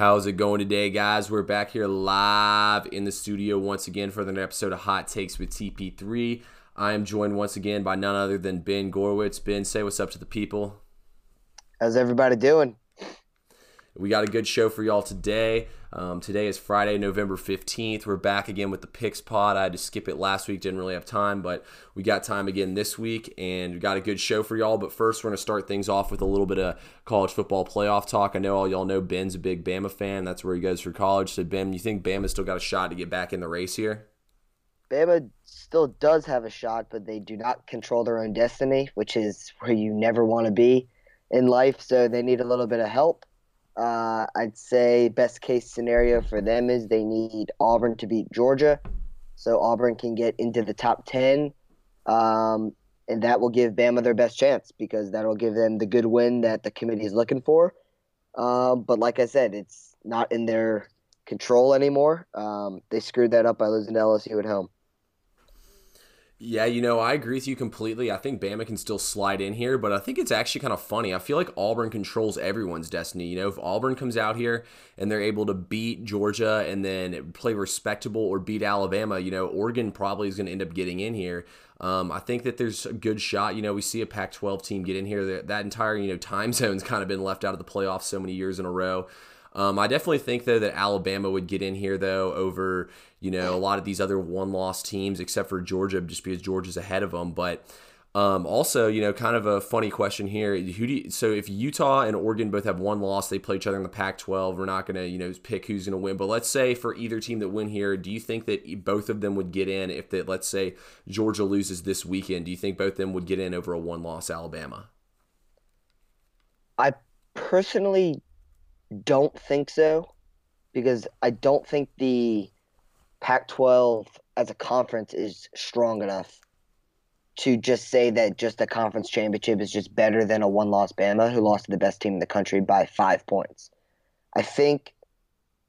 How's it going today, guys? We're back here live in the studio once again for another episode of Hot Takes with TP3. I am joined once again by none other than Ben Gorwitz. Ben, say what's up to the people. How's everybody doing? We got a good show for y'all today. Um, today is Friday, November 15th. We're back again with the Picks Pod. I had to skip it last week, didn't really have time, but we got time again this week, and we got a good show for y'all. But first, we're going to start things off with a little bit of college football playoff talk. I know all y'all know Ben's a big Bama fan. That's where he goes for college. So, Ben, you think Bama still got a shot to get back in the race here? Bama still does have a shot, but they do not control their own destiny, which is where you never want to be in life. So they need a little bit of help. Uh, I'd say best case scenario for them is they need Auburn to beat Georgia, so Auburn can get into the top ten, um, and that will give Bama their best chance because that'll give them the good win that the committee is looking for. Um, but like I said, it's not in their control anymore. Um, they screwed that up by losing to LSU at home. Yeah, you know, I agree with you completely. I think Bama can still slide in here, but I think it's actually kind of funny. I feel like Auburn controls everyone's destiny. You know, if Auburn comes out here and they're able to beat Georgia and then play respectable or beat Alabama, you know, Oregon probably is going to end up getting in here. Um, I think that there's a good shot. You know, we see a Pac-12 team get in here. That, that entire you know time zone's kind of been left out of the playoffs so many years in a row. Um, I definitely think though that Alabama would get in here though over you know a lot of these other one-loss teams, except for Georgia, just because Georgia's ahead of them. But um, also, you know, kind of a funny question here. Who do you, so if Utah and Oregon both have one loss, they play each other in the Pac-12. We're not going to you know pick who's going to win, but let's say for either team that win here, do you think that both of them would get in if that let's say Georgia loses this weekend? Do you think both of them would get in over a one-loss Alabama? I personally don't think so because I don't think the Pac 12 as a conference is strong enough to just say that just a conference championship is just better than a one loss Bama who lost to the best team in the country by five points. I think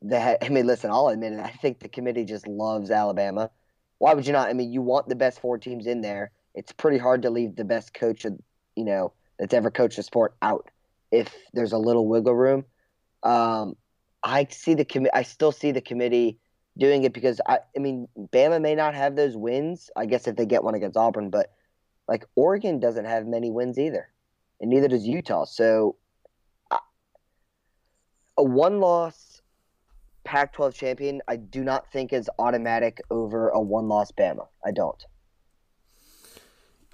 that, I mean, listen, I'll admit it. I think the committee just loves Alabama. Why would you not? I mean, you want the best four teams in there. It's pretty hard to leave the best coach, you know, that's ever coached a sport out if there's a little wiggle room. Um, I see the committee. I still see the committee doing it because I, I mean, Bama may not have those wins. I guess if they get one against Auburn, but like Oregon doesn't have many wins either, and neither does Utah. So a one-loss Pac-12 champion, I do not think is automatic over a one-loss Bama. I don't.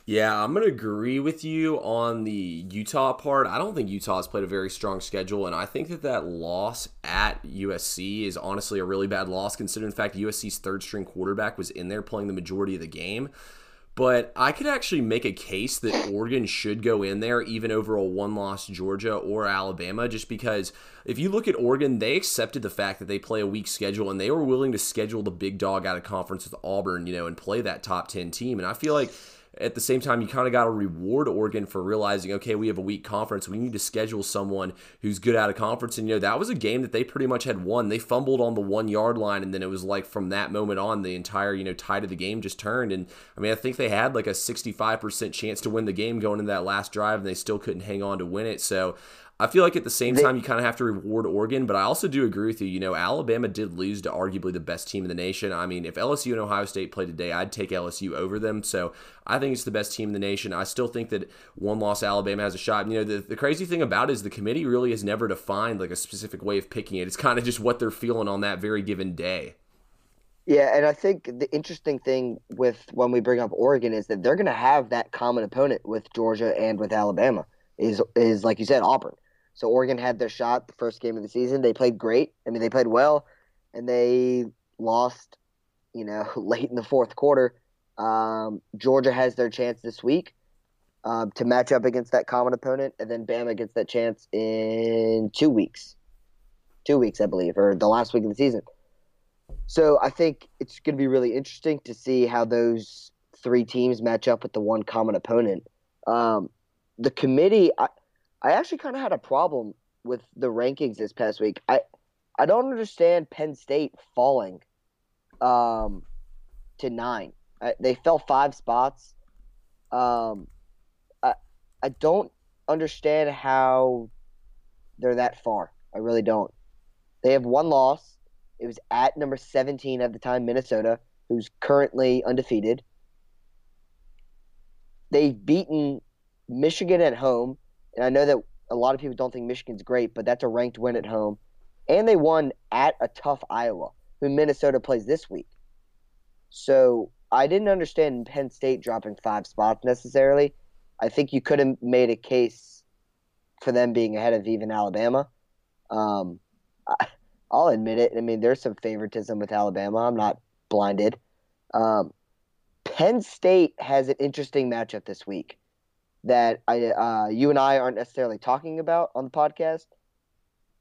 Yeah, I'm going to agree with you on the Utah part. I don't think Utah has played a very strong schedule, and I think that that loss at USC is honestly a really bad loss, considering the fact USC's third string quarterback was in there playing the majority of the game. But I could actually make a case that Oregon should go in there even over a one loss Georgia or Alabama, just because if you look at Oregon, they accepted the fact that they play a weak schedule and they were willing to schedule the big dog out of conference with Auburn, you know, and play that top 10 team. And I feel like at the same time, you kind of got to reward Oregon for realizing, okay, we have a weak conference. We need to schedule someone who's good out of conference. And, you know, that was a game that they pretty much had won. They fumbled on the one yard line. And then it was like from that moment on, the entire, you know, tide of the game just turned. And I mean, I think they had like a 65% chance to win the game going into that last drive, and they still couldn't hang on to win it. So I feel like at the same time you kind of have to reward Oregon, but I also do agree with you. You know, Alabama did lose to arguably the best team in the nation. I mean, if LSU and Ohio State played today, I'd take LSU over them. So I think it's the best team in the nation. I still think that one loss Alabama has a shot. You know, the, the crazy thing about it is the committee really has never defined like a specific way of picking it. It's kind of just what they're feeling on that very given day. Yeah, and I think the interesting thing with when we bring up Oregon is that they're going to have that common opponent with Georgia and with Alabama. Is is like you said, Auburn. So Oregon had their shot the first game of the season. They played great. I mean, they played well, and they lost, you know, late in the fourth quarter. Um, Georgia has their chance this week um, to match up against that common opponent, and then Bama gets that chance in two weeks. Two weeks, I believe, or the last week of the season. So I think it's going to be really interesting to see how those three teams match up with the one common opponent. Um, the committee, I, I actually kind of had a problem with the rankings this past week. I I don't understand Penn State falling um, to nine. I, they fell five spots. Um, I I don't understand how they're that far. I really don't. They have one loss. It was at number 17 at the time, Minnesota, who's currently undefeated. They've beaten Michigan at home, and I know that a lot of people don't think Michigan's great, but that's a ranked win at home. And they won at a tough Iowa, who Minnesota plays this week. So I didn't understand Penn State dropping five spots necessarily. I think you could have made a case for them being ahead of even Alabama. Um, I, will admit it. I mean, there's some favoritism with Alabama. I'm not blinded. Um, Penn State has an interesting matchup this week that I, uh, you and I aren't necessarily talking about on the podcast,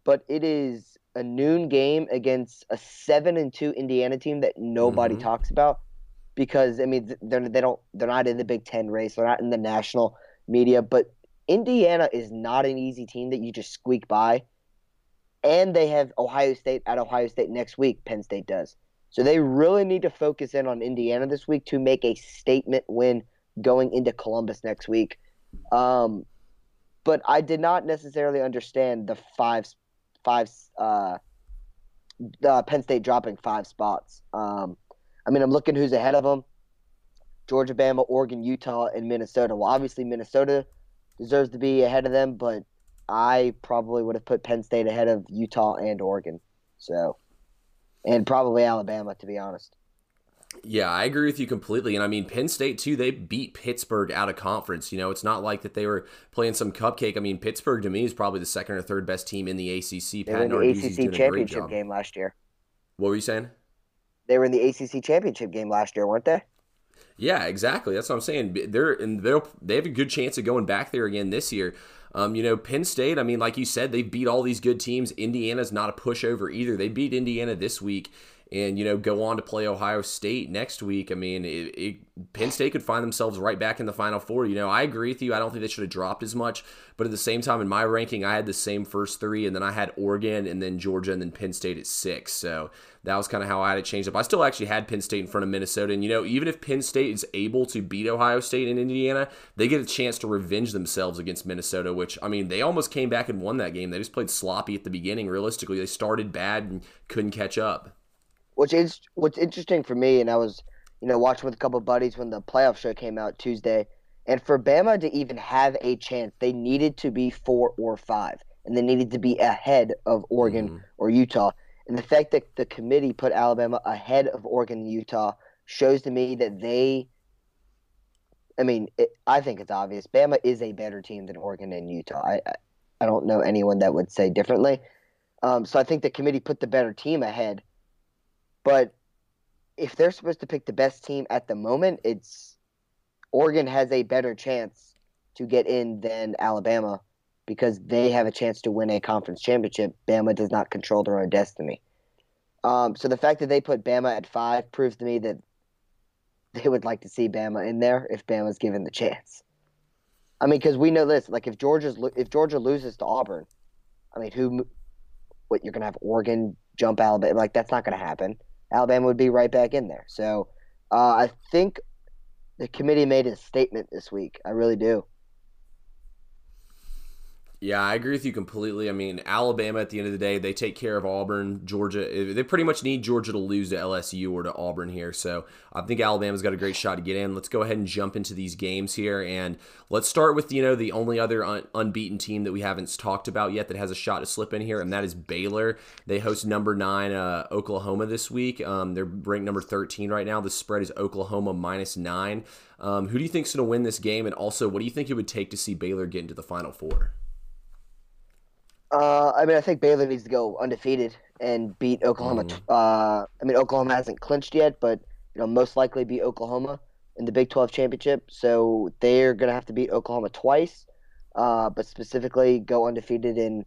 but it is a noon game against a seven and two Indiana team that nobody mm-hmm. talks about because I mean they're they don't they're not in the Big Ten race, they're not in the national media, but Indiana is not an easy team that you just squeak by. And they have Ohio State at Ohio State next week. Penn State does. So they really need to focus in on Indiana this week to make a statement win going into Columbus next week. Um, but I did not necessarily understand the five, five, uh, the Penn State dropping five spots. Um, I mean, I'm looking who's ahead of them: Georgia, Bama, Oregon, Utah, and Minnesota. Well, obviously Minnesota deserves to be ahead of them, but I probably would have put Penn State ahead of Utah and Oregon. So, and probably Alabama, to be honest. Yeah, I agree with you completely. And I mean, Penn State, too, they beat Pittsburgh out of conference. You know, it's not like that they were playing some cupcake. I mean, Pittsburgh, to me, is probably the second or third best team in the ACC. They Pat were in the ACC championship game last year. What were you saying? They were in the ACC championship game last year, weren't they? Yeah, exactly. That's what I'm saying. They're and they they have a good chance of going back there again this year. Um, you know, Penn State. I mean, like you said, they beat all these good teams. Indiana's not a pushover either. They beat Indiana this week and you know go on to play Ohio State next week. I mean, it, it, Penn State could find themselves right back in the Final Four. You know, I agree with you. I don't think they should have dropped as much, but at the same time, in my ranking, I had the same first three, and then I had Oregon, and then Georgia, and then Penn State at six. So that was kind of how I had it changed up. I still actually had Penn State in front of Minnesota, and you know, even if Penn State is able to beat Ohio State and Indiana, they get a chance to revenge themselves against Minnesota. Which I mean, they almost came back and won that game. They just played sloppy at the beginning. Realistically, they started bad and couldn't catch up which is what's interesting for me, and I was, you know, watching with a couple buddies when the playoff show came out Tuesday, and for Bama to even have a chance, they needed to be four or five, and they needed to be ahead of Oregon mm-hmm. or Utah. And the fact that the committee put Alabama ahead of Oregon and Utah shows to me that they. I mean, it, I think it's obvious. Bama is a better team than Oregon and Utah. I, I, I don't know anyone that would say differently. Um, so I think the committee put the better team ahead but if they're supposed to pick the best team at the moment, it's Oregon has a better chance to get in than Alabama because they have a chance to win a conference championship. Bama does not control their own destiny. Um, so the fact that they put Bama at five proves to me that they would like to see Bama in there if Bama's given the chance. I mean, because we know this. Like, if Georgia's if Georgia loses to Auburn, I mean, who? What you're gonna have Oregon jump Alabama? Like, that's not gonna happen. Alabama would be right back in there. So uh, I think the committee made a statement this week. I really do. Yeah, I agree with you completely. I mean, Alabama at the end of the day, they take care of Auburn, Georgia. They pretty much need Georgia to lose to LSU or to Auburn here. So I think Alabama's got a great shot to get in. Let's go ahead and jump into these games here, and let's start with you know the only other un- unbeaten team that we haven't talked about yet that has a shot to slip in here, and that is Baylor. They host number nine uh, Oklahoma this week. Um, they're ranked number thirteen right now. The spread is Oklahoma minus nine. Um, who do you think's going to win this game? And also, what do you think it would take to see Baylor get into the Final Four? Uh, I mean, I think Baylor needs to go undefeated and beat Oklahoma. Mm. Uh, I mean, Oklahoma hasn't clinched yet, but you know, most likely beat Oklahoma in the Big 12 championship. So they're going to have to beat Oklahoma twice, uh, but specifically go undefeated and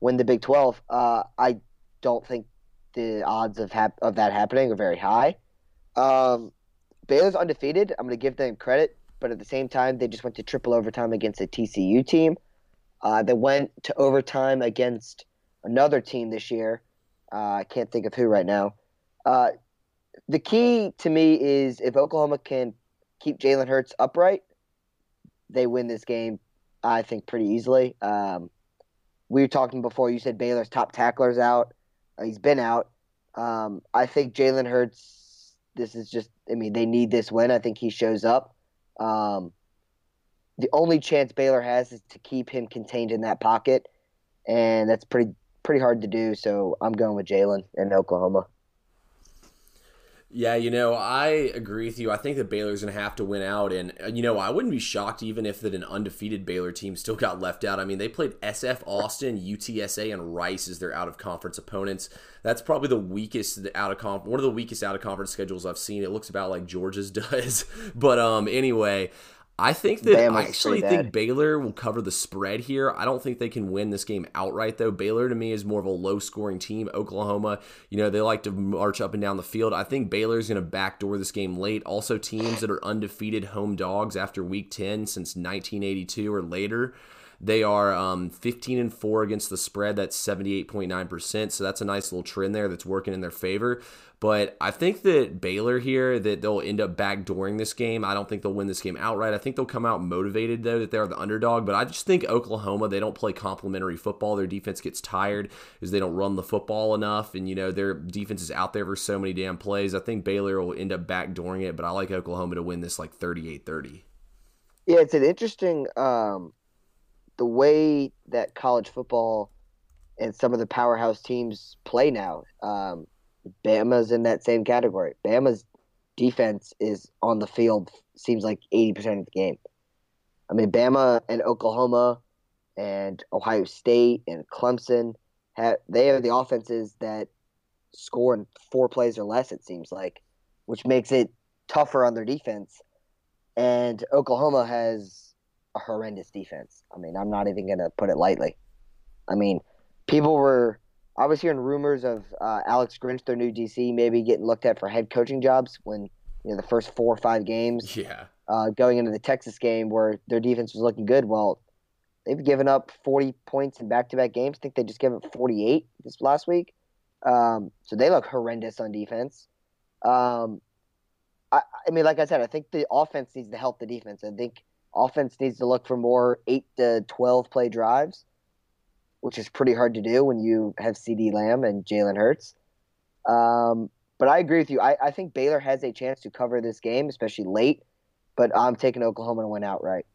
win the Big 12. Uh, I don't think the odds of hap- of that happening are very high. Um, Baylor's undefeated. I'm going to give them credit, but at the same time, they just went to triple overtime against a TCU team. Uh, they went to overtime against another team this year. Uh, I can't think of who right now. Uh, the key to me is if Oklahoma can keep Jalen Hurts upright, they win this game. I think pretty easily. Um, we were talking before. You said Baylor's top tacklers out. Uh, he's been out. Um, I think Jalen Hurts. This is just. I mean, they need this win. I think he shows up. Um, the only chance Baylor has is to keep him contained in that pocket, and that's pretty pretty hard to do. So I'm going with Jalen in Oklahoma. Yeah, you know, I agree with you. I think that Baylor's going to have to win out. And, you know, I wouldn't be shocked even if that an undefeated Baylor team still got left out. I mean, they played SF Austin, UTSA, and Rice as their out of conference opponents. That's probably the weakest out of conference, one of the weakest out of conference schedules I've seen. It looks about like Georgia's does. but um, anyway, I think that Bama's I actually think Baylor will cover the spread here. I don't think they can win this game outright though. Baylor to me is more of a low scoring team. Oklahoma, you know, they like to march up and down the field. I think Baylor is going to backdoor this game late. Also teams that are undefeated home dogs after week 10 since 1982 or later. They are um, 15 and 4 against the spread. That's 78.9%. So that's a nice little trend there that's working in their favor. But I think that Baylor here, that they'll end up backdooring this game. I don't think they'll win this game outright. I think they'll come out motivated, though, that they're the underdog. But I just think Oklahoma, they don't play complimentary football. Their defense gets tired because they don't run the football enough. And, you know, their defense is out there for so many damn plays. I think Baylor will end up backdooring it. But I like Oklahoma to win this like 38 30. Yeah, it's an interesting um, the way that college football and some of the powerhouse teams play now. Um, Bama's in that same category. Bama's defense is on the field seems like 80% of the game. I mean, Bama and Oklahoma and Ohio State and Clemson have they are the offenses that score in four plays or less it seems like, which makes it tougher on their defense. And Oklahoma has a horrendous defense. I mean, I'm not even going to put it lightly. I mean, people were I was hearing rumors of uh, Alex Grinch, their new DC, maybe getting looked at for head coaching jobs when you know the first four or five games. Yeah. Uh, going into the Texas game where their defense was looking good. Well, they've given up 40 points in back-to-back games. I think they just gave up 48 this last week. Um, so they look horrendous on defense. Um, I, I mean, like I said, I think the offense needs to help the defense. I think offense needs to look for more eight to 12 play drives which is pretty hard to do when you have CeeDee Lamb and Jalen Hurts. Um, but I agree with you. I, I think Baylor has a chance to cover this game, especially late. But I'm taking Oklahoma to win outright.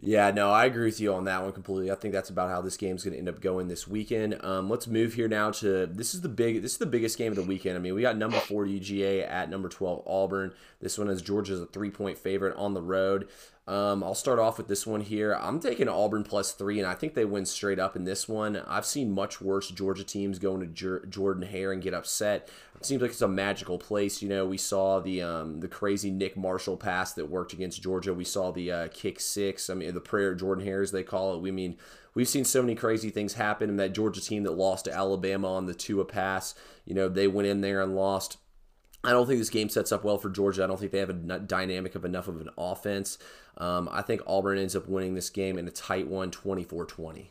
Yeah, no, I agree with you on that one completely. I think that's about how this game's going to end up going this weekend. Um, let's move here now to this is the big this is the biggest game of the weekend. I mean, we got number four UGA at number twelve Auburn. This one is Georgia's a three point favorite on the road. Um, I'll start off with this one here. I'm taking Auburn plus three, and I think they win straight up in this one. I've seen much worse Georgia teams going to Jordan Hare and get upset. It seems like it's a magical place. You know, we saw the um, the crazy Nick Marshall pass that worked against Georgia. We saw the uh, kick six. I mean, the prayer Jordan Harris, they call it. We mean we've seen so many crazy things happen. And that Georgia team that lost to Alabama on the Tua pass, you know, they went in there and lost. I don't think this game sets up well for Georgia. I don't think they have a dynamic of enough of an offense. Um, I think Auburn ends up winning this game in a tight one, 24 20.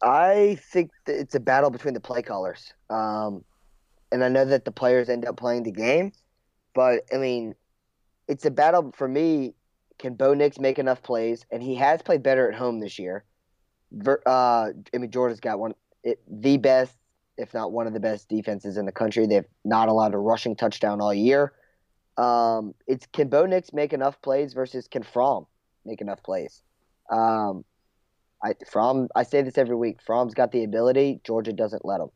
I think it's a battle between the play callers. Um, and I know that the players end up playing the game, but I mean, it's a battle for me. Can Bo Nix make enough plays? And he has played better at home this year. Uh, I mean, Georgia's got one it, the best if not one of the best defenses in the country. They've not allowed a rushing touchdown all year. Um, it's can Bo Nix make enough plays versus can Fromm make enough plays? Um, I Fromm I say this every week. Fromm's got the ability. Georgia doesn't let him.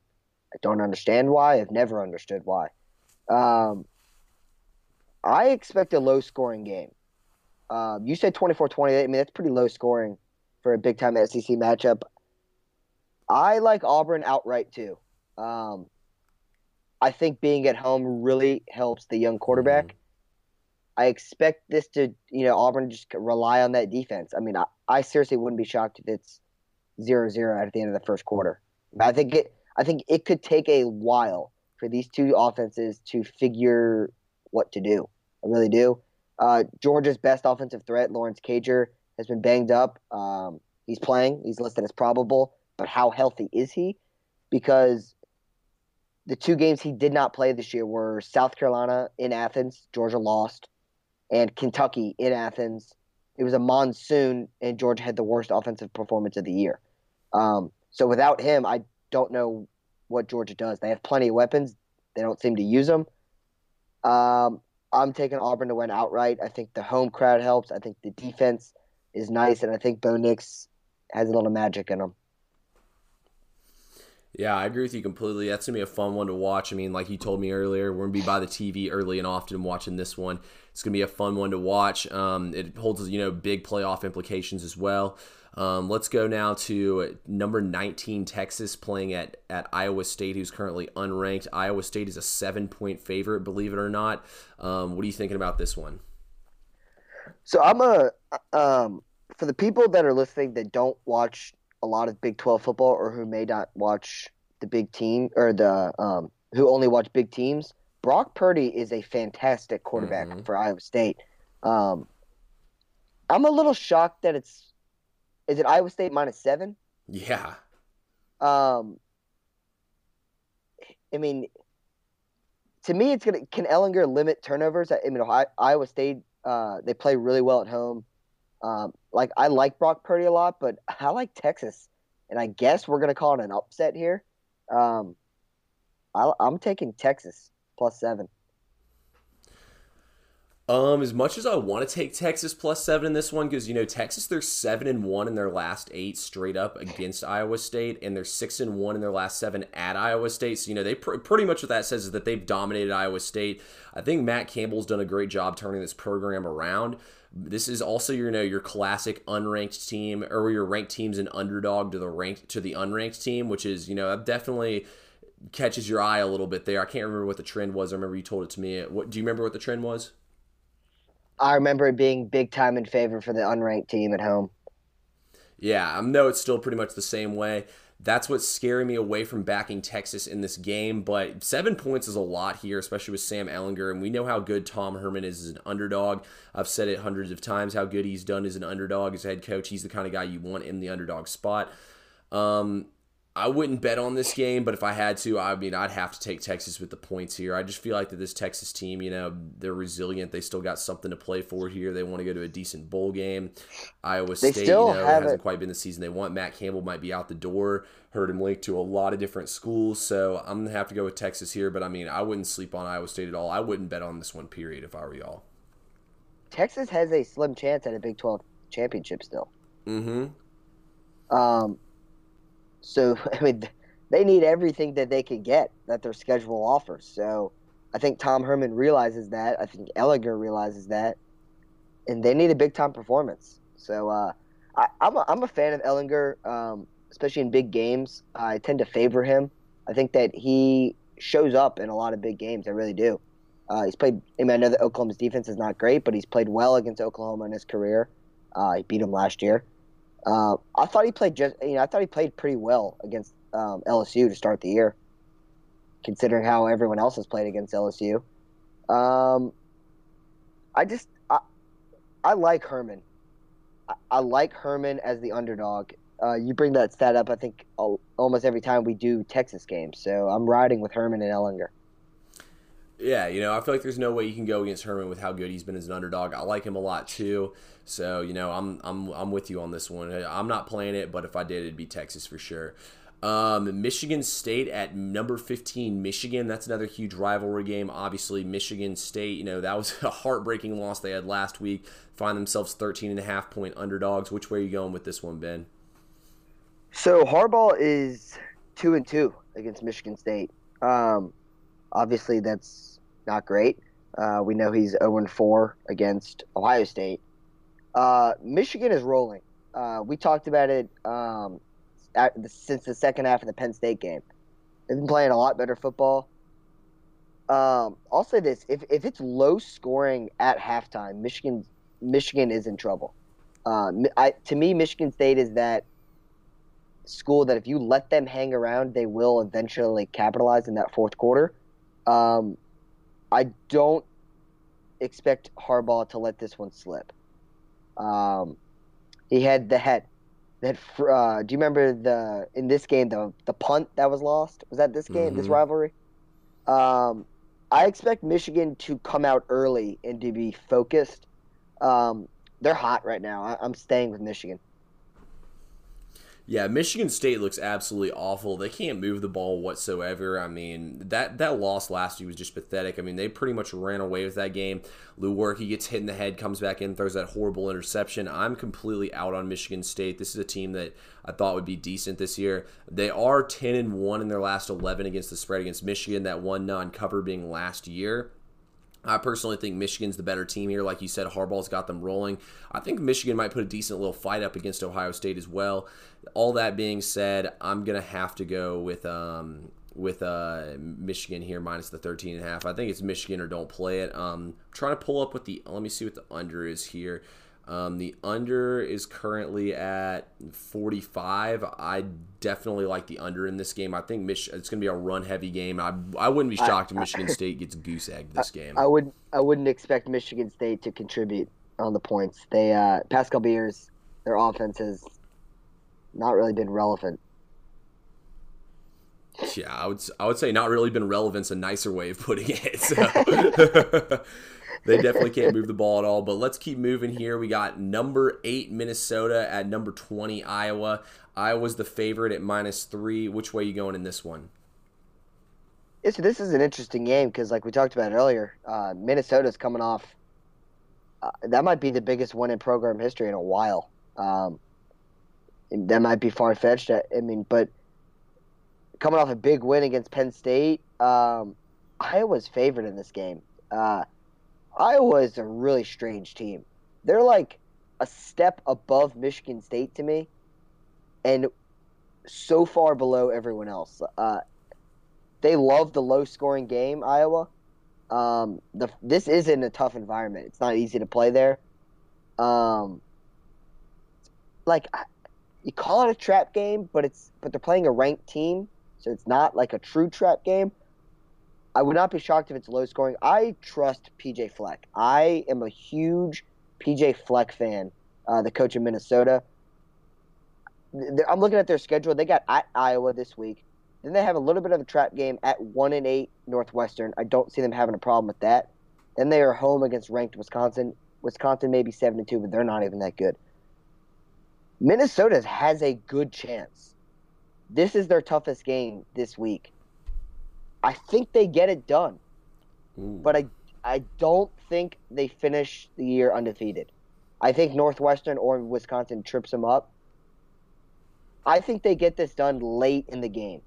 I don't understand why. I've never understood why. Um, I expect a low scoring game. Um, you said 24-28. I mean that's pretty low scoring for a big time SEC matchup. I like Auburn outright too. Um, I think being at home really helps the young quarterback. Mm-hmm. I expect this to, you know, Auburn just rely on that defense. I mean, I, I seriously wouldn't be shocked if it's 0-0 at the end of the first quarter. I think it I think it could take a while for these two offenses to figure what to do. I really do. Uh, Georgia's best offensive threat, Lawrence Cager, has been banged up. Um, he's playing. He's listed as probable, but how healthy is he? Because the two games he did not play this year were South Carolina in Athens, Georgia lost, and Kentucky in Athens. It was a monsoon, and Georgia had the worst offensive performance of the year. Um, So without him, I don't know what Georgia does. They have plenty of weapons. They don't seem to use them. Um, I'm taking Auburn to win outright. I think the home crowd helps. I think the defense is nice, and I think Bo Nix has a little magic in him. Yeah, I agree with you completely. That's gonna be a fun one to watch. I mean, like you told me earlier, we're gonna be by the TV early and often watching this one. It's gonna be a fun one to watch. Um, it holds you know big playoff implications as well. Um, let's go now to number 19 Texas playing at at Iowa State, who's currently unranked. Iowa State is a seven point favorite, believe it or not. Um, what are you thinking about this one? So I'm a um, for the people that are listening that don't watch a lot of Big 12 football or who may not watch the big team or the um, who only watch big teams. Brock Purdy is a fantastic quarterback mm-hmm. for Iowa State. Um, I'm a little shocked that it's is it Iowa State minus seven? Yeah. Um, I mean, to me, it's gonna can Ehlinger limit turnovers? I mean, Iowa State uh, they play really well at home. Um, like I like Brock Purdy a lot, but I like Texas, and I guess we're gonna call it an upset here. Um, I, I'm taking Texas plus seven. Um, as much as I want to take Texas plus seven in this one, because you know Texas, they're seven and one in their last eight straight up against Iowa State, and they're six and one in their last seven at Iowa State. So you know they pr- pretty much what that says is that they've dominated Iowa State. I think Matt Campbell's done a great job turning this program around. This is also your you know your classic unranked team, or your ranked team's an underdog to the ranked to the unranked team, which is you know definitely catches your eye a little bit there. I can't remember what the trend was. I remember you told it to me. What do you remember what the trend was? I remember it being big time in favor for the unranked team at home. Yeah, I know it's still pretty much the same way. That's what's scaring me away from backing Texas in this game. But seven points is a lot here, especially with Sam Ehlinger. And we know how good Tom Herman is as an underdog. I've said it hundreds of times how good he's done as an underdog as a head coach. He's the kind of guy you want in the underdog spot. Um, I wouldn't bet on this game, but if I had to, I mean, I'd have to take Texas with the points here. I just feel like that this Texas team, you know, they're resilient. They still got something to play for here. They want to go to a decent bowl game. Iowa State, you know, hasn't it. quite been the season they want. Matt Campbell might be out the door. Heard him linked to a lot of different schools, so I'm gonna have to go with Texas here. But I mean, I wouldn't sleep on Iowa State at all. I wouldn't bet on this one. Period. If I were y'all. Texas has a slim chance at a Big 12 championship still. Mm-hmm. Um, so I mean, they need everything that they can get that their schedule offers. So I think Tom Herman realizes that. I think Ehlinger realizes that, and they need a big time performance. So uh, I, am a, I'm a fan of Ehlinger, um, especially in big games. I tend to favor him. I think that he shows up in a lot of big games. I really do. Uh, he's played. I, mean, I know that Oklahoma's defense is not great, but he's played well against Oklahoma in his career. Uh, he beat him last year. Uh, I thought he played just. You know, I thought he played pretty well against um, LSU to start the year, considering how everyone else has played against LSU. Um, I just I, I like Herman. I, I like Herman as the underdog. Uh, you bring that stat up, I think almost every time we do Texas games. So I'm riding with Herman and Ehlinger. Yeah, you know, I feel like there's no way you can go against Herman with how good he's been as an underdog. I like him a lot too. So, you know, I'm I'm I'm with you on this one. I'm not playing it, but if I did, it'd be Texas for sure. Um, Michigan State at number 15, Michigan. That's another huge rivalry game. Obviously, Michigan State, you know, that was a heartbreaking loss they had last week. Find themselves 13 and a half point underdogs. Which way are you going with this one, Ben? So Harbaugh is two and two against Michigan State. Um, obviously, that's not great. Uh, we know he's 0 4 against Ohio State. Uh, Michigan is rolling. Uh, we talked about it um, the, since the second half of the Penn State game. They've been playing a lot better football. Um, I'll say this: if, if it's low scoring at halftime, Michigan Michigan is in trouble. Uh, I, to me, Michigan State is that school that if you let them hang around, they will eventually capitalize in that fourth quarter. Um, I don't expect Harbaugh to let this one slip. Um, he had the head. That uh, do you remember the in this game the the punt that was lost? Was that this game? Mm-hmm. This rivalry? Um, I expect Michigan to come out early and to be focused. Um, they're hot right now. I, am staying with Michigan. Yeah, Michigan State looks absolutely awful. They can't move the ball whatsoever. I mean, that that loss last week was just pathetic. I mean, they pretty much ran away with that game. Lewerke gets hit in the head, comes back in, throws that horrible interception. I'm completely out on Michigan State. This is a team that I thought would be decent this year. They are 10 and 1 in their last 11 against the spread against Michigan, that one non-cover being last year. I personally think Michigan's the better team here. Like you said, Harbaugh's got them rolling. I think Michigan might put a decent little fight up against Ohio State as well. All that being said, I'm gonna have to go with um, with uh, Michigan here minus the 13 and a half. I think it's Michigan or don't play it. Um, trying to pull up what the let me see what the under is here. Um, the under is currently at 45. I definitely like the under in this game. I think Mich- it's going to be a run heavy game. I, I wouldn't be shocked I, if Michigan I, State gets goose egged this game. I, would I wouldn't expect Michigan State to contribute on the points. They uh, past couple years, their offense has not really been relevant. Yeah, I would I would say not really been relevant's a nicer way of putting it. So. they definitely can't move the ball at all. But let's keep moving here. We got number eight Minnesota at number twenty Iowa. Iowa's the favorite at minus three. Which way are you going in this one? This is an interesting game because, like we talked about earlier, uh, Minnesota's coming off. Uh, that might be the biggest win in program history in a while. Um, that might be far fetched. I mean, but coming off a big win against Penn State, um, Iowa's favored in this game. Uh, Iowa is a really strange team. They're like a step above Michigan State to me, and so far below everyone else. Uh, they love the low scoring game, Iowa. Um, the this isn't a tough environment. It's not easy to play there. Um, like you call it a trap game, but it's but they're playing a ranked team, so it's not like a true trap game. I would not be shocked if it's low scoring. I trust PJ Fleck. I am a huge PJ Fleck fan, uh, the coach of Minnesota. I'm looking at their schedule. They got at Iowa this week. Then they have a little bit of a trap game at one and eight Northwestern. I don't see them having a problem with that. Then they are home against ranked Wisconsin. Wisconsin may be seven two, but they're not even that good. Minnesota has a good chance. This is their toughest game this week. I think they get it done, Ooh. but I I don't think they finish the year undefeated. I think Northwestern or Wisconsin trips them up. I think they get this done late in the game.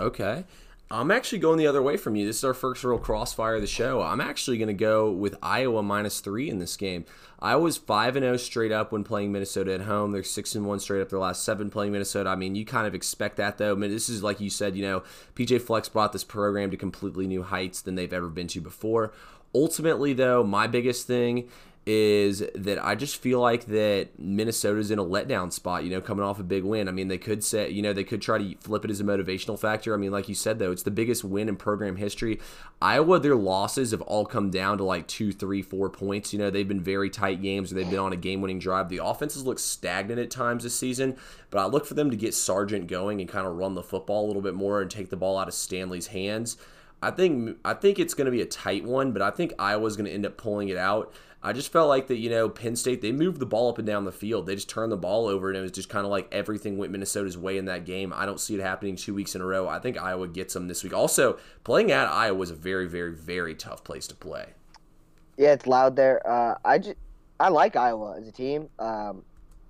Okay. I'm actually going the other way from you. This is our first real crossfire of the show. I'm actually going to go with Iowa minus three in this game. Iowa's five and zero oh straight up when playing Minnesota at home. They're six and one straight up their last seven playing Minnesota. I mean, you kind of expect that though. I mean, this is like you said. You know, PJ Fleck's brought this program to completely new heights than they've ever been to before. Ultimately, though, my biggest thing is that I just feel like that Minnesota's in a letdown spot, you know, coming off a big win. I mean, they could say, you know, they could try to flip it as a motivational factor. I mean, like you said, though, it's the biggest win in program history. Iowa, their losses have all come down to like two, three, four points. You know, they've been very tight games or they've been on a game winning drive. The offenses look stagnant at times this season, but I look for them to get Sargent going and kind of run the football a little bit more and take the ball out of Stanley's hands. I think I think it's going to be a tight one, but I think Iowa's going to end up pulling it out. I just felt like that, you know, Penn State, they moved the ball up and down the field. They just turned the ball over, and it was just kind of like everything went Minnesota's way in that game. I don't see it happening two weeks in a row. I think Iowa gets them this week. Also, playing at Iowa is a very, very, very tough place to play. Yeah, it's loud there. Uh, I just, I like Iowa as a team. Um,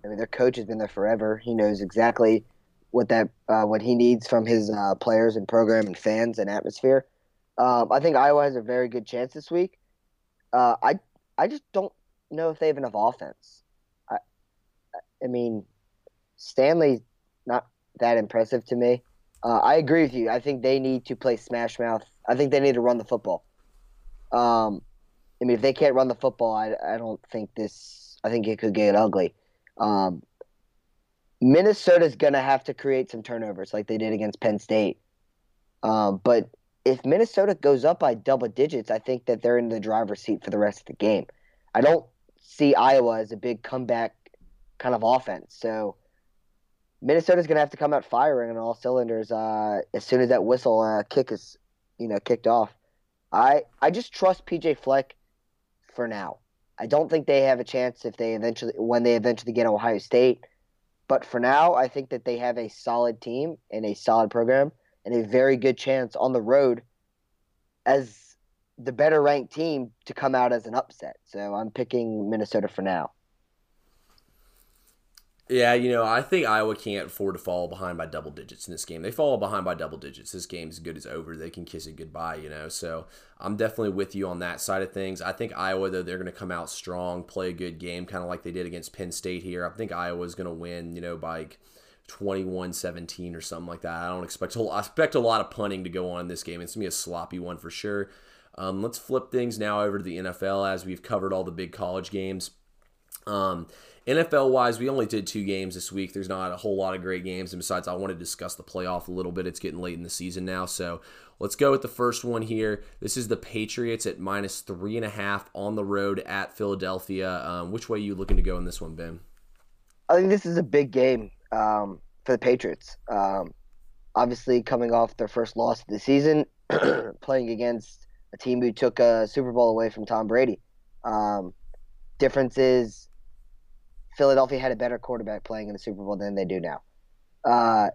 I mean, their coach has been there forever. He knows exactly what that uh, what he needs from his uh, players and program and fans and atmosphere. Um, I think Iowa has a very good chance this week. Uh, I I just don't know if they have enough offense. I, I mean, Stanley's not that impressive to me. Uh, I agree with you. I think they need to play smash mouth. I think they need to run the football. Um, I mean, if they can't run the football, I, I don't think this. I think it could get ugly. Um, Minnesota's gonna have to create some turnovers like they did against Penn State. Um, but if Minnesota goes up by double digits, I think that they're in the driver's seat for the rest of the game. I don't see Iowa as a big comeback kind of offense. So Minnesota's going to have to come out firing on all cylinders uh, as soon as that whistle uh, kick is, you know, kicked off. I I just trust PJ Fleck for now. I don't think they have a chance if they eventually when they eventually get Ohio State. But for now, I think that they have a solid team and a solid program and a very good chance on the road as the better ranked team to come out as an upset. So I'm picking Minnesota for now. Yeah, you know, I think Iowa can't afford to fall behind by double digits in this game. They fall behind by double digits. This game's as good as over. They can kiss it goodbye, you know. So I'm definitely with you on that side of things. I think Iowa, though, they're going to come out strong, play a good game, kind of like they did against Penn State here. I think Iowa's going to win, you know, by 21 17 or something like that. I don't expect a, I expect a lot of punting to go on in this game. It's going to be a sloppy one for sure. Um, let's flip things now over to the NFL as we've covered all the big college games. Um, NFL wise, we only did two games this week. There's not a whole lot of great games. And besides, I want to discuss the playoff a little bit. It's getting late in the season now. So let's go with the first one here. This is the Patriots at minus three and a half on the road at Philadelphia. Um, which way are you looking to go in this one, Ben? I think this is a big game um, for the Patriots. Um, obviously, coming off their first loss of the season, playing against a team who took a Super Bowl away from Tom Brady. Um, difference is Philadelphia had a better quarterback playing in the Super Bowl than they do now. Uh,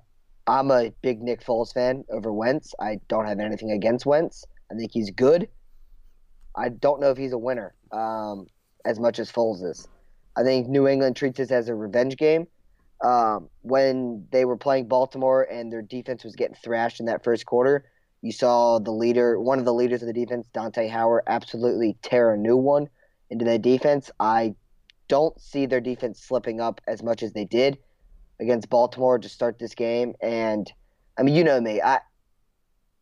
I'm a big Nick Foles fan over Wentz. I don't have anything against Wentz. I think he's good. I don't know if he's a winner um, as much as Foles is. I think New England treats this as a revenge game. Um, when they were playing Baltimore and their defense was getting thrashed in that first quarter, you saw the leader, one of the leaders of the defense, Dante Howard, absolutely tear a new one into that defense. I don't see their defense slipping up as much as they did against Baltimore to start this game. And I mean, you know me. I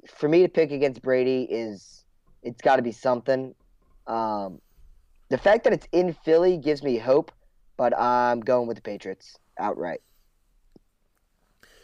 for me to pick against Brady is it's got to be something. Um, the fact that it's in Philly gives me hope, but I'm going with the Patriots outright.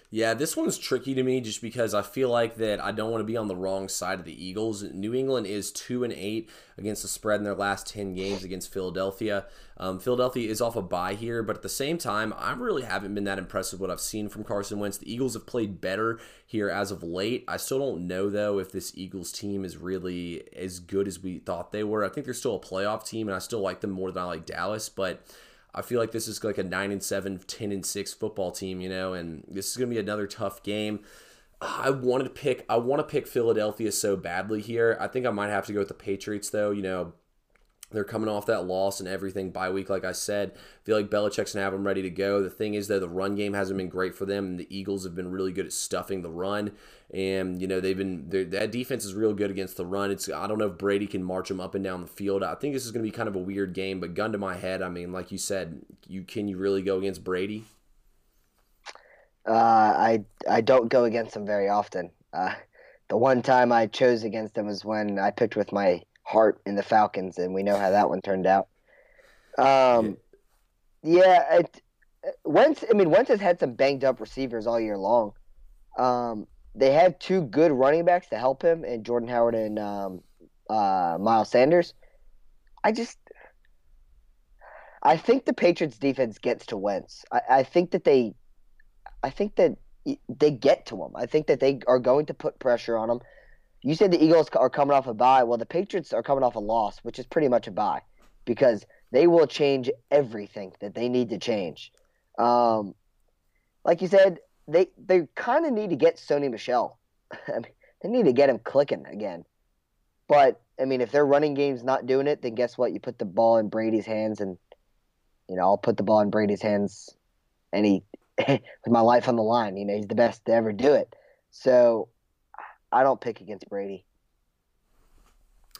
Yeah, this one's tricky to me just because I feel like that I don't want to be on the wrong side of the Eagles. New England is two and eight against the spread in their last ten games against Philadelphia. Um, Philadelphia is off a bye here, but at the same time, I really haven't been that impressed with what I've seen from Carson Wentz. The Eagles have played better here as of late. I still don't know though if this Eagles team is really as good as we thought they were. I think they're still a playoff team, and I still like them more than I like Dallas, but. I feel like this is like a 9 and 7, 10 and 6 football team, you know, and this is going to be another tough game. Ah, I wanted to pick I want to pick Philadelphia so badly here. I think I might have to go with the Patriots though, you know. They're coming off that loss and everything bye week, like I said. I feel like Belichick's gonna have them ready to go. The thing is, though, the run game hasn't been great for them, and the Eagles have been really good at stuffing the run. And you know they've been that defense is real good against the run. It's I don't know if Brady can march them up and down the field. I think this is gonna be kind of a weird game. But gun to my head, I mean, like you said, you can you really go against Brady? Uh, I I don't go against him very often. Uh, the one time I chose against him was when I picked with my heart in the Falcons, and we know how that one turned out. Um, yeah, it, Wentz. I mean, Wentz has had some banged up receivers all year long. Um, they have two good running backs to help him, and Jordan Howard and um, uh, Miles Sanders. I just, I think the Patriots defense gets to Wentz. I, I think that they, I think that they get to him. I think that they are going to put pressure on him. You said the Eagles are coming off a bye. Well, the Patriots are coming off a loss, which is pretty much a bye, because they will change everything that they need to change. Um, like you said, they they kind of need to get Sony Michel. I mean, they need to get him clicking again. But I mean, if their running game's not doing it, then guess what? You put the ball in Brady's hands, and you know I'll put the ball in Brady's hands, and he with my life on the line. You know he's the best to ever do it. So I don't pick against Brady.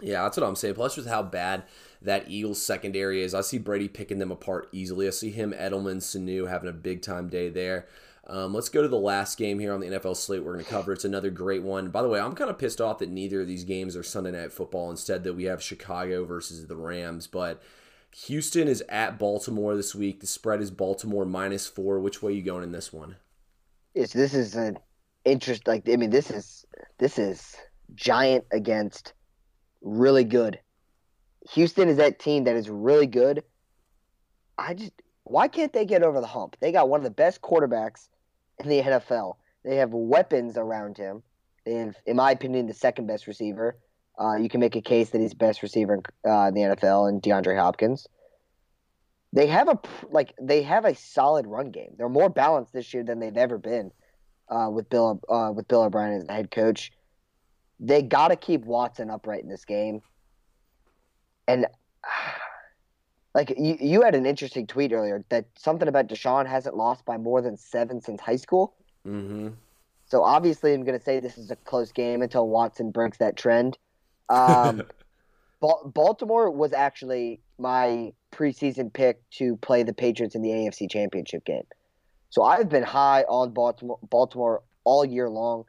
Yeah, that's what I'm saying. Plus, with how bad that Eagles secondary is, I see Brady picking them apart easily. I see him, Edelman, Sanu having a big time day there. Um, let's go to the last game here on the NFL slate we're going to cover. It's another great one. By the way, I'm kind of pissed off that neither of these games are Sunday Night Football. Instead, that we have Chicago versus the Rams. But Houston is at Baltimore this week. The spread is Baltimore minus four. Which way are you going in this one? Yes, this is an interest. Like I mean, this is this is giant against really good. Houston is that team that is really good. I just why can't they get over the hump? They got one of the best quarterbacks in the NFL. They have weapons around him. They have, in my opinion, the second best receiver. Uh, you can make a case that he's best receiver in, uh, in the NFL and DeAndre Hopkins. They have a like they have a solid run game. They're more balanced this year than they've ever been uh, with Bill uh, with Bill O'Brien as the head coach. They got to keep Watson upright in this game, and like you, you had an interesting tweet earlier that something about Deshaun hasn't lost by more than seven since high school. Mm-hmm. So obviously, I'm going to say this is a close game until Watson breaks that trend. Um, Baltimore was actually my preseason pick to play the Patriots in the AFC Championship game. So I've been high on Baltimore, Baltimore all year long.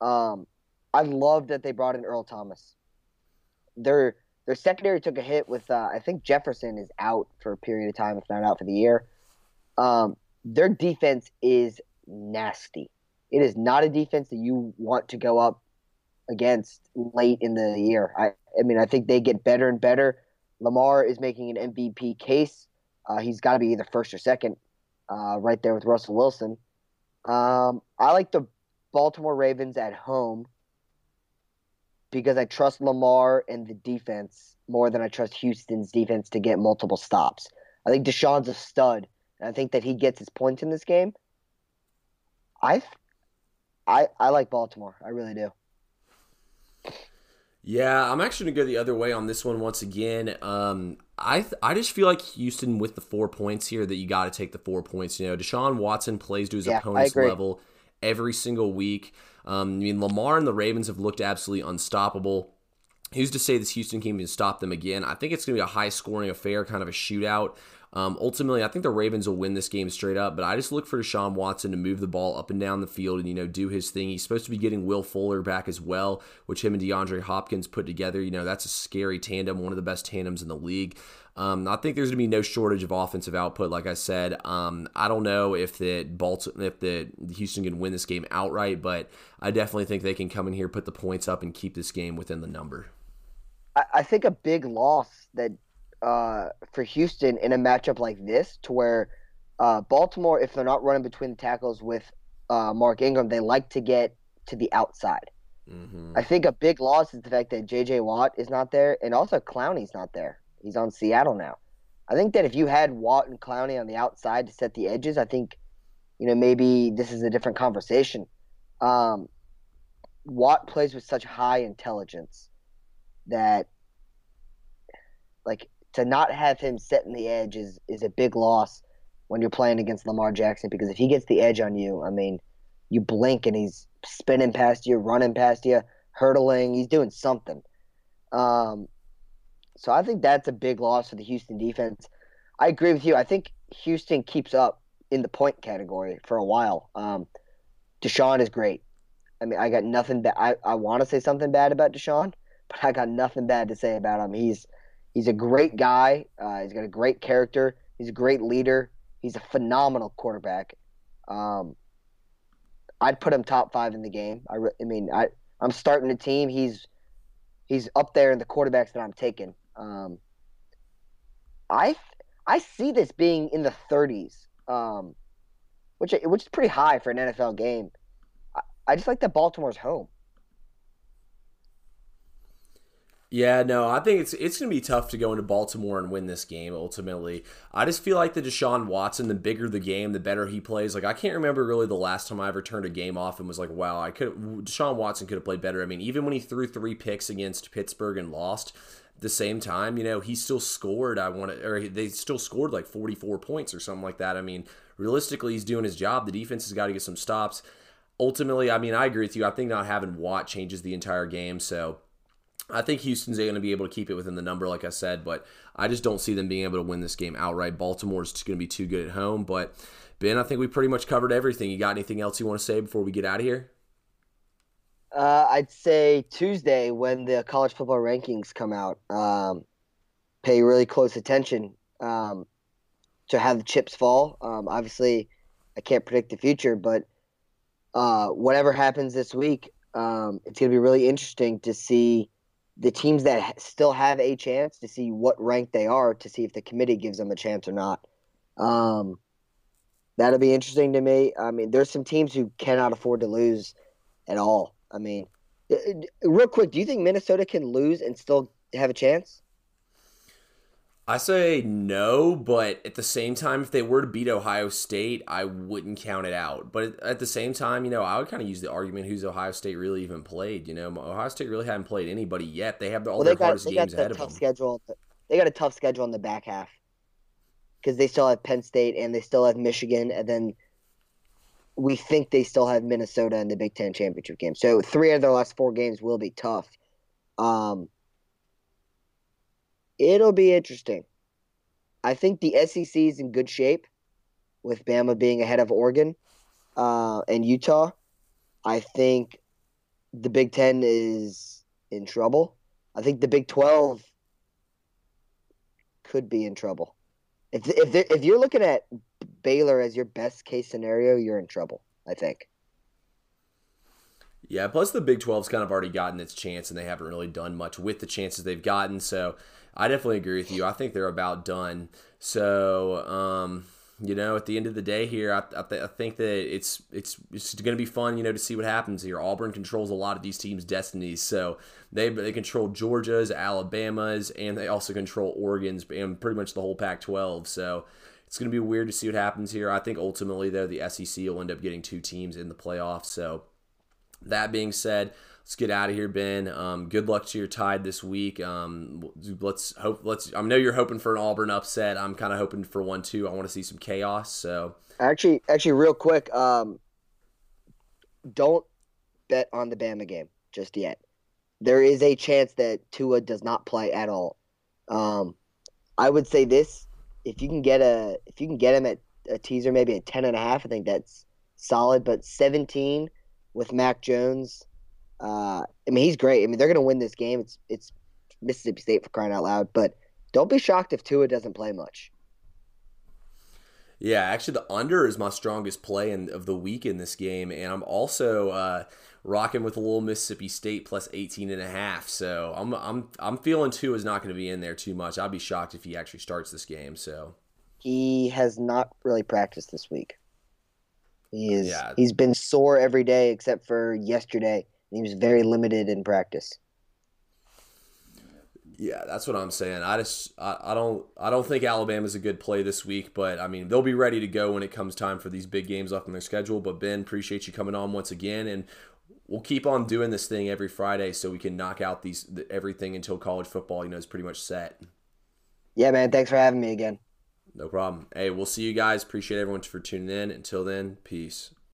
Um, I love that they brought in Earl Thomas. Their their secondary took a hit with uh, I think Jefferson is out for a period of time, if not out for the year. Um, their defense is nasty. It is not a defense that you want to go up against late in the year. I, I mean, I think they get better and better. Lamar is making an MVP case. Uh, he's got to be either first or second, uh, right there with Russell Wilson. Um, I like the Baltimore Ravens at home because I trust Lamar and the defense more than I trust Houston's defense to get multiple stops. I think Deshaun's a stud, and I think that he gets his points in this game. I, I, I like Baltimore. I really do. Yeah, I'm actually gonna go the other way on this one once again. Um, I th- I just feel like Houston with the four points here that you got to take the four points. You know, Deshaun Watson plays to his yeah, opponent's level every single week. Um, I mean, Lamar and the Ravens have looked absolutely unstoppable. Who's to say this Houston team can stop them again? I think it's going to be a high scoring affair, kind of a shootout. Um, ultimately, I think the Ravens will win this game straight up, but I just look for Deshaun Watson to move the ball up and down the field and, you know, do his thing. He's supposed to be getting Will Fuller back as well, which him and DeAndre Hopkins put together. You know, that's a scary tandem, one of the best tandems in the league. Um, I think there's going to be no shortage of offensive output. Like I said, um, I don't know if the Baltimore, if the Houston can win this game outright, but I definitely think they can come in here, put the points up, and keep this game within the number. I think a big loss that uh, for Houston in a matchup like this, to where uh, Baltimore, if they're not running between the tackles with uh, Mark Ingram, they like to get to the outside. Mm-hmm. I think a big loss is the fact that J.J. Watt is not there, and also Clowney's not there. He's on Seattle now. I think that if you had Watt and Clowney on the outside to set the edges, I think, you know, maybe this is a different conversation. Um, Watt plays with such high intelligence that, like, to not have him setting the edge is is a big loss when you're playing against Lamar Jackson because if he gets the edge on you, I mean, you blink and he's spinning past you, running past you, hurdling, he's doing something. Um, so I think that's a big loss for the Houston defense. I agree with you. I think Houston keeps up in the point category for a while. Um, Deshaun is great. I mean, I got nothing bad. I, I want to say something bad about Deshaun, but I got nothing bad to say about him. He's He's a great guy. Uh, he's got a great character. He's a great leader. He's a phenomenal quarterback. Um, I'd put him top five in the game. I, re- I mean, I I'm starting a team. He's he's up there in the quarterbacks that I'm taking. Um, I I see this being in the 30s, um, which which is pretty high for an NFL game. I, I just like that Baltimore's home. Yeah, no, I think it's it's going to be tough to go into Baltimore and win this game ultimately. I just feel like the Deshaun Watson, the bigger the game, the better he plays. Like I can't remember really the last time I ever turned a game off and was like, "Wow, I could Deshaun Watson could have played better." I mean, even when he threw 3 picks against Pittsburgh and lost, the same time, you know, he still scored. I want to, or they still scored like 44 points or something like that. I mean, realistically, he's doing his job. The defense has got to get some stops. Ultimately, I mean, I agree with you. I think not having Watt changes the entire game. So I think Houston's going to be able to keep it within the number, like I said, but I just don't see them being able to win this game outright. Baltimore's going to be too good at home. But Ben, I think we pretty much covered everything. You got anything else you want to say before we get out of here? Uh, I'd say Tuesday when the college football rankings come out. Um, pay really close attention um, to how the chips fall. Um, obviously, I can't predict the future, but uh, whatever happens this week, um, it's going to be really interesting to see the teams that still have a chance to see what rank they are to see if the committee gives them a chance or not. Um, that'll be interesting to me. I mean, there's some teams who cannot afford to lose at all. I mean, Uh, uh, Real quick, do you think Minnesota can lose and still have a chance? I say no, but at the same time, if they were to beat Ohio State, I wouldn't count it out. But at the same time, you know, I would kind of use the argument: who's Ohio State really even played? You know, Ohio State really haven't played anybody yet. They have all well, their got, hardest games ahead of them. Schedule. They got a tough schedule in the back half because they still have Penn State and they still have Michigan, and then we think they still have Minnesota in the Big Ten championship game. So three of their last four games will be tough. Um, it'll be interesting. I think the SEC is in good shape with Bama being ahead of Oregon uh, and Utah. I think the Big Ten is in trouble. I think the Big Twelve could be in trouble. If if if you're looking at Baylor as your best case scenario, you're in trouble. I think. Yeah, plus the Big 12's kind of already gotten its chance, and they haven't really done much with the chances they've gotten. So I definitely agree with you. I think they're about done. So, um, you know, at the end of the day here, I, I, th- I think that it's it's it's going to be fun, you know, to see what happens here. Auburn controls a lot of these teams' destinies, so they they control Georgia's, Alabama's, and they also control Oregon's and pretty much the whole Pac-12. So it's going to be weird to see what happens here. I think ultimately, though, the SEC will end up getting two teams in the playoffs. So that being said, let's get out of here, Ben. Um, good luck to your Tide this week. Um, let's hope. Let's. I know you're hoping for an Auburn upset. I'm kind of hoping for one too. I want to see some chaos. So actually, actually, real quick, um, don't bet on the Bama game just yet. There is a chance that Tua does not play at all. Um, I would say this: if you can get a, if you can get him at a teaser, maybe a ten and a half, I think that's solid. But seventeen with Mac Jones uh, I mean, he's great. I mean, they're going to win this game. It's it's Mississippi State for crying out loud. But don't be shocked if Tua doesn't play much. Yeah, actually, the under is my strongest play in, of the week in this game, and I'm also uh, rocking with a little Mississippi State plus 18 and a half. So I'm I'm I'm feeling Tua is not going to be in there too much. I'd be shocked if he actually starts this game. So he has not really practiced this week. He is. Yeah. He's been sore every day except for yesterday he was very limited in practice. Yeah, that's what I'm saying. I just I, I don't I don't think Alabama's a good play this week, but I mean they'll be ready to go when it comes time for these big games off on their schedule. But Ben, appreciate you coming on once again, and we'll keep on doing this thing every Friday so we can knock out these everything until college football you know is pretty much set. Yeah, man. Thanks for having me again. No problem. Hey, we'll see you guys. Appreciate everyone for tuning in. Until then, peace.